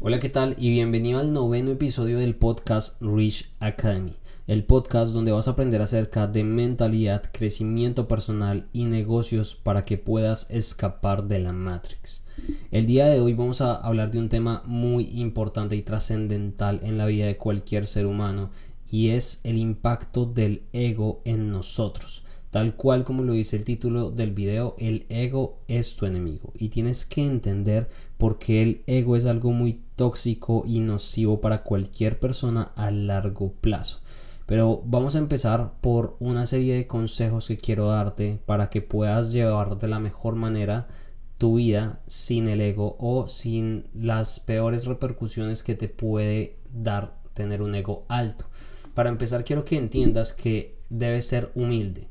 Hola, ¿qué tal? Y bienvenido al noveno episodio del podcast Rich Academy, el podcast donde vas a aprender acerca de mentalidad, crecimiento personal y negocios para que puedas escapar de la Matrix. El día de hoy vamos a hablar de un tema muy importante y trascendental en la vida de cualquier ser humano y es el impacto del ego en nosotros. Tal cual como lo dice el título del video, el ego es tu enemigo y tienes que entender por qué el ego es algo muy tóxico y nocivo para cualquier persona a largo plazo. Pero vamos a empezar por una serie de consejos que quiero darte para que puedas llevar de la mejor manera tu vida sin el ego o sin las peores repercusiones que te puede dar tener un ego alto. Para empezar quiero que entiendas que debes ser humilde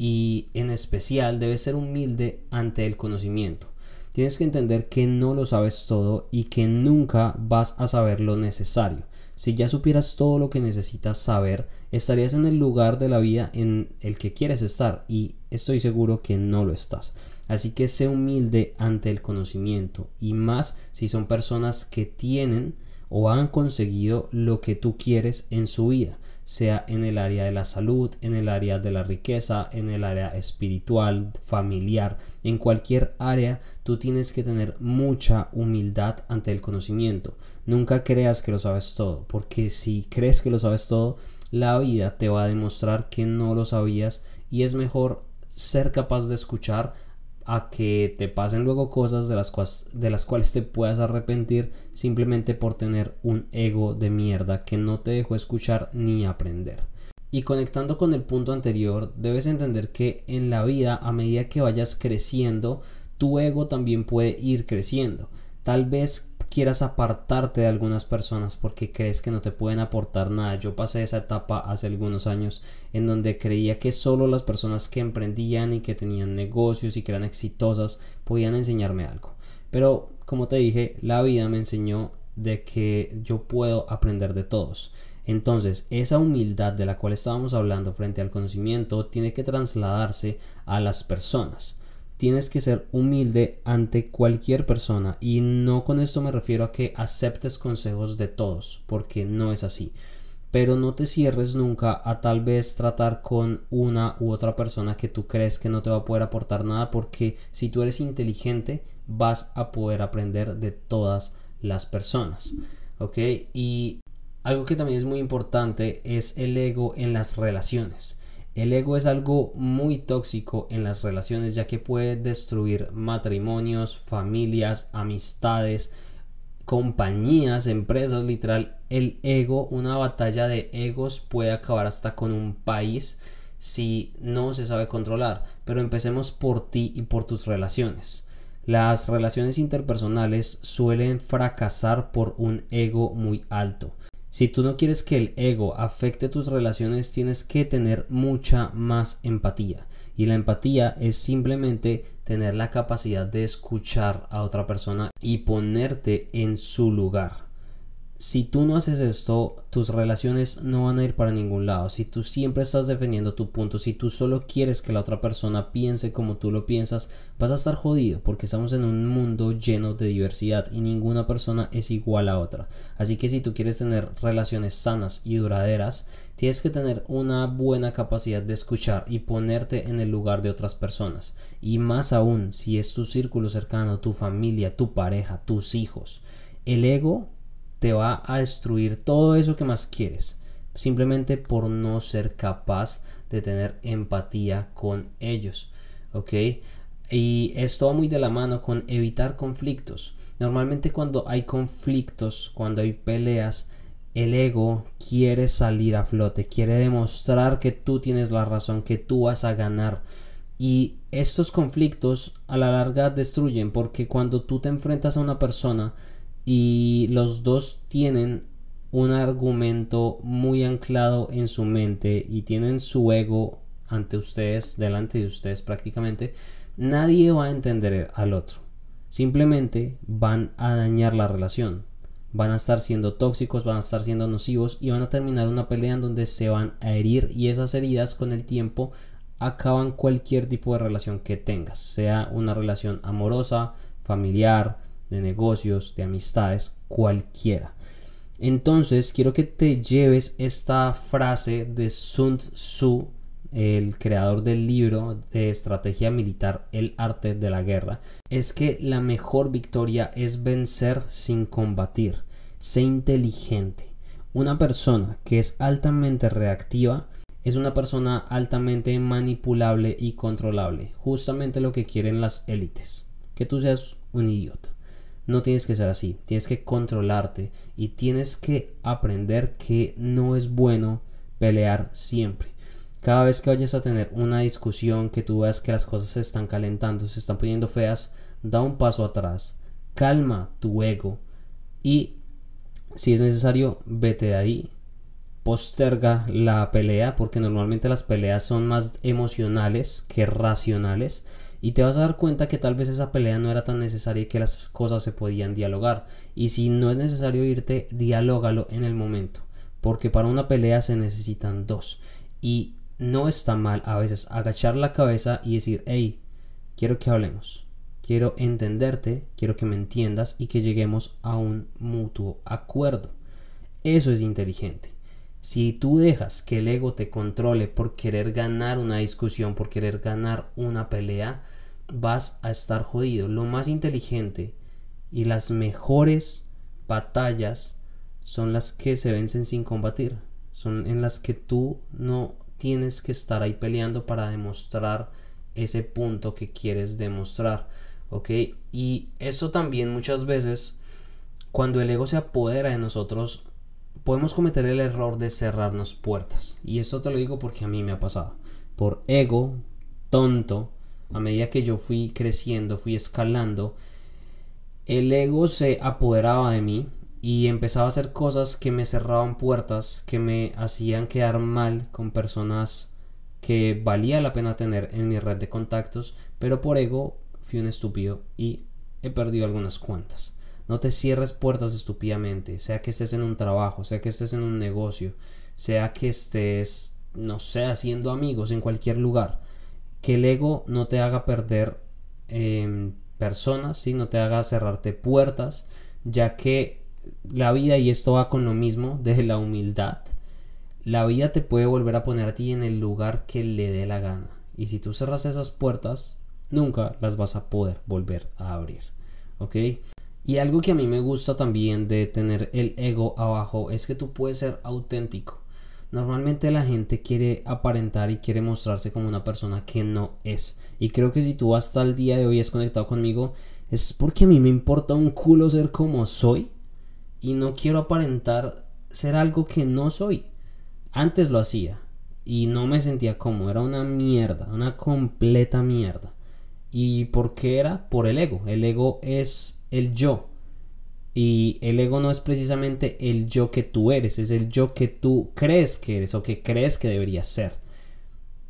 y en especial debes ser humilde ante el conocimiento. Tienes que entender que no lo sabes todo y que nunca vas a saber lo necesario. Si ya supieras todo lo que necesitas saber, estarías en el lugar de la vida en el que quieres estar y estoy seguro que no lo estás. Así que sé humilde ante el conocimiento y más si son personas que tienen o han conseguido lo que tú quieres en su vida sea en el área de la salud, en el área de la riqueza, en el área espiritual, familiar, en cualquier área, tú tienes que tener mucha humildad ante el conocimiento. Nunca creas que lo sabes todo, porque si crees que lo sabes todo, la vida te va a demostrar que no lo sabías y es mejor ser capaz de escuchar a que te pasen luego cosas de las, cuales, de las cuales te puedas arrepentir simplemente por tener un ego de mierda que no te dejó escuchar ni aprender. Y conectando con el punto anterior, debes entender que en la vida, a medida que vayas creciendo, tu ego también puede ir creciendo. Tal vez quieras apartarte de algunas personas porque crees que no te pueden aportar nada. Yo pasé esa etapa hace algunos años en donde creía que solo las personas que emprendían y que tenían negocios y que eran exitosas podían enseñarme algo. Pero como te dije, la vida me enseñó de que yo puedo aprender de todos. Entonces, esa humildad de la cual estábamos hablando frente al conocimiento tiene que trasladarse a las personas tienes que ser humilde ante cualquier persona y no con esto me refiero a que aceptes consejos de todos, porque no es así. Pero no te cierres nunca a tal vez tratar con una u otra persona que tú crees que no te va a poder aportar nada, porque si tú eres inteligente vas a poder aprender de todas las personas. ¿Ok? Y algo que también es muy importante es el ego en las relaciones. El ego es algo muy tóxico en las relaciones ya que puede destruir matrimonios, familias, amistades, compañías, empresas, literal. El ego, una batalla de egos puede acabar hasta con un país si no se sabe controlar. Pero empecemos por ti y por tus relaciones. Las relaciones interpersonales suelen fracasar por un ego muy alto. Si tú no quieres que el ego afecte tus relaciones, tienes que tener mucha más empatía. Y la empatía es simplemente tener la capacidad de escuchar a otra persona y ponerte en su lugar si tú no haces esto, tus relaciones no van a ir para ningún lado. Si tú siempre estás defendiendo tu punto, si tú solo quieres que la otra persona piense como tú lo piensas, vas a estar jodido porque estamos en un mundo lleno de diversidad y ninguna persona es igual a otra. Así que si tú quieres tener relaciones sanas y duraderas, tienes que tener una buena capacidad de escuchar y ponerte en el lugar de otras personas. Y más aún, si es tu círculo cercano, tu familia, tu pareja, tus hijos. El ego te va a destruir todo eso que más quieres, simplemente por no ser capaz de tener empatía con ellos, ¿ok? Y esto va muy de la mano con evitar conflictos. Normalmente cuando hay conflictos, cuando hay peleas, el ego quiere salir a flote, quiere demostrar que tú tienes la razón, que tú vas a ganar. Y estos conflictos a la larga destruyen porque cuando tú te enfrentas a una persona y los dos tienen un argumento muy anclado en su mente y tienen su ego ante ustedes, delante de ustedes prácticamente, nadie va a entender al otro. Simplemente van a dañar la relación. Van a estar siendo tóxicos, van a estar siendo nocivos y van a terminar una pelea en donde se van a herir y esas heridas con el tiempo acaban cualquier tipo de relación que tengas, sea una relación amorosa, familiar, de negocios, de amistades, cualquiera. Entonces, quiero que te lleves esta frase de Sun Tzu, el creador del libro de estrategia militar El arte de la guerra, es que la mejor victoria es vencer sin combatir. Sé inteligente. Una persona que es altamente reactiva es una persona altamente manipulable y controlable. Justamente lo que quieren las élites. Que tú seas un idiota. No tienes que ser así. Tienes que controlarte y tienes que aprender que no es bueno pelear siempre. Cada vez que vayas a tener una discusión, que tú veas que las cosas se están calentando, se están poniendo feas, da un paso atrás, calma tu ego y si es necesario, vete de ahí, posterga la pelea, porque normalmente las peleas son más emocionales que racionales, y te vas a dar cuenta que tal vez esa pelea no era tan necesaria y que las cosas se podían dialogar. Y si no es necesario irte, dialógalo en el momento, porque para una pelea se necesitan dos. Y no está mal a veces agachar la cabeza y decir, hey, quiero que hablemos quiero entenderte, quiero que me entiendas y que lleguemos a un mutuo acuerdo. Eso es inteligente. Si tú dejas que el ego te controle por querer ganar una discusión, por querer ganar una pelea, vas a estar jodido. Lo más inteligente y las mejores batallas son las que se vencen sin combatir. Son en las que tú no tienes que estar ahí peleando para demostrar ese punto que quieres demostrar. ¿ok? Y eso también muchas veces, cuando el ego se apodera de nosotros, podemos cometer el error de cerrarnos puertas. Y esto te lo digo porque a mí me ha pasado. Por ego, tonto, a medida que yo fui creciendo, fui escalando, el ego se apoderaba de mí y empezaba a hacer cosas que me cerraban puertas, que me hacían quedar mal con personas que valía la pena tener en mi red de contactos, pero por ego fui un estúpido y he perdido algunas cuantas. No te cierres puertas estúpidamente, sea que estés en un trabajo, sea que estés en un negocio, sea que estés, no sé, haciendo amigos en cualquier lugar. Que el ego no te haga perder em, personas, ¿sí? no te haga cerrarte puertas, ya que la vida, y esto va con lo mismo de la humildad, la vida te puede volver a poner a ti en el lugar que le dé la gana. Y si tú cerras esas puertas, nunca las vas a poder volver a abrir. ¿Ok? Y algo que a mí me gusta también de tener el ego abajo es que tú puedes ser auténtico. Normalmente la gente quiere aparentar y quiere mostrarse como una persona que no es. Y creo que si tú hasta el día de hoy has conectado conmigo, es porque a mí me importa un culo ser como soy. Y no quiero aparentar ser algo que no soy. Antes lo hacía. Y no me sentía como. Era una mierda. Una completa mierda. ¿Y por qué era? Por el ego. El ego es el yo. Y el ego no es precisamente el yo que tú eres, es el yo que tú crees que eres o que crees que deberías ser.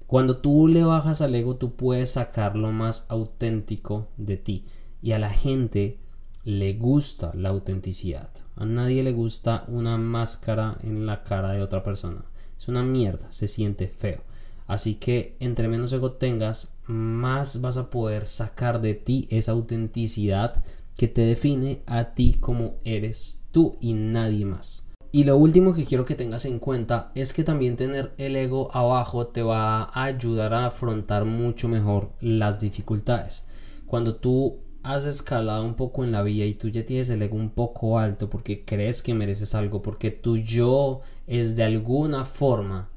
Cuando tú le bajas al ego, tú puedes sacar lo más auténtico de ti. Y a la gente le gusta la autenticidad. A nadie le gusta una máscara en la cara de otra persona. Es una mierda, se siente feo. Así que entre menos ego tengas, más vas a poder sacar de ti esa autenticidad que te define a ti como eres tú y nadie más. Y lo último que quiero que tengas en cuenta es que también tener el ego abajo te va a ayudar a afrontar mucho mejor las dificultades. Cuando tú has escalado un poco en la vida y tú ya tienes el ego un poco alto porque crees que mereces algo, porque tu yo es de alguna forma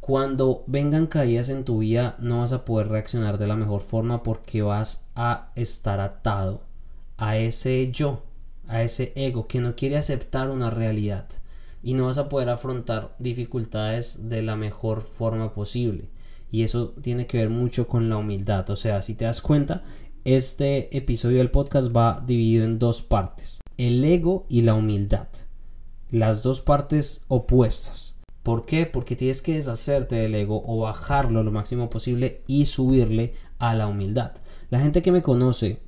cuando vengan caídas en tu vida no vas a poder reaccionar de la mejor forma porque vas a estar atado a ese yo, a ese ego que no quiere aceptar una realidad y no vas a poder afrontar dificultades de la mejor forma posible. Y eso tiene que ver mucho con la humildad. O sea, si te das cuenta, este episodio del podcast va dividido en dos partes. El ego y la humildad. Las dos partes opuestas. ¿Por qué? Porque tienes que deshacerte del ego o bajarlo lo máximo posible y subirle a la humildad. La gente que me conoce,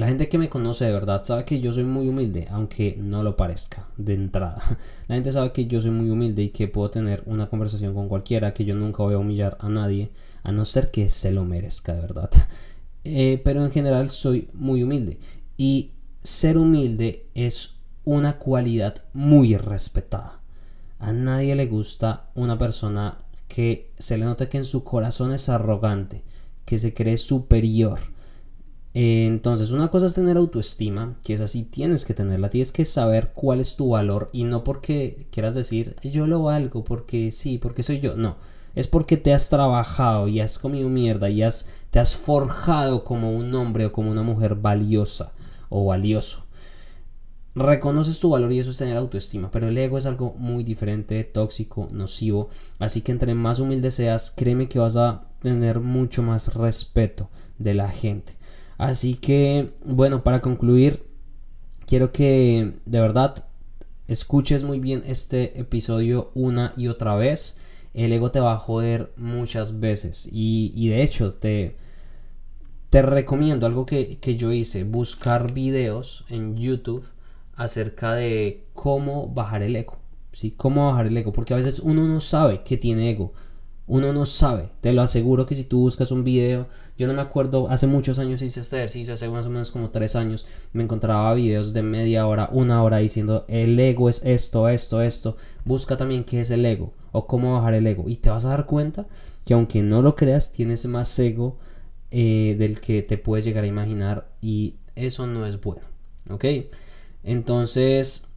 la gente que me conoce de verdad sabe que yo soy muy humilde, aunque no lo parezca de entrada. La gente sabe que yo soy muy humilde y que puedo tener una conversación con cualquiera, que yo nunca voy a humillar a nadie, a no ser que se lo merezca de verdad. Eh, pero en general soy muy humilde. Y ser humilde es una cualidad muy respetada. A nadie le gusta una persona que se le note que en su corazón es arrogante, que se cree superior. Entonces, una cosa es tener autoestima, que es así, tienes que tenerla, tienes que saber cuál es tu valor y no porque quieras decir yo lo valgo, porque sí, porque soy yo, no, es porque te has trabajado y has comido mierda y has, te has forjado como un hombre o como una mujer valiosa o valioso. Reconoces tu valor y eso es tener autoestima, pero el ego es algo muy diferente, tóxico, nocivo, así que entre más humilde seas, créeme que vas a tener mucho más respeto de la gente. Así que, bueno, para concluir, quiero que de verdad escuches muy bien este episodio una y otra vez. El ego te va a joder muchas veces y, y de hecho te... Te recomiendo algo que, que yo hice, buscar videos en YouTube acerca de cómo bajar el ego. ¿sí? ¿Cómo bajar el ego? Porque a veces uno no sabe que tiene ego. Uno no sabe. Te lo aseguro que si tú buscas un video, yo no me acuerdo, hace muchos años hice este ejercicio, hace más o menos como tres años, me encontraba videos de media hora, una hora diciendo el ego es esto, esto, esto. Busca también qué es el ego o cómo bajar el ego. Y te vas a dar cuenta que aunque no lo creas, tienes más ego eh, del que te puedes llegar a imaginar y eso no es bueno. ¿Ok? Entonces,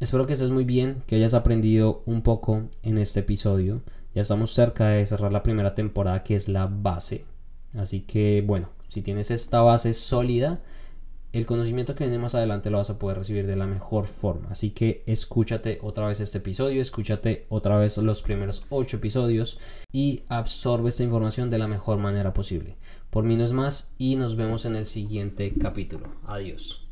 espero que estés muy bien, que hayas aprendido un poco en este episodio. Ya estamos cerca de cerrar la primera temporada, que es la base. Así que, bueno, si tienes esta base sólida, el conocimiento que viene más adelante lo vas a poder recibir de la mejor forma. Así que escúchate otra vez este episodio, escúchate otra vez los primeros 8 episodios y absorbe esta información de la mejor manera posible. Por mí no es más y nos vemos en el siguiente capítulo. Adiós.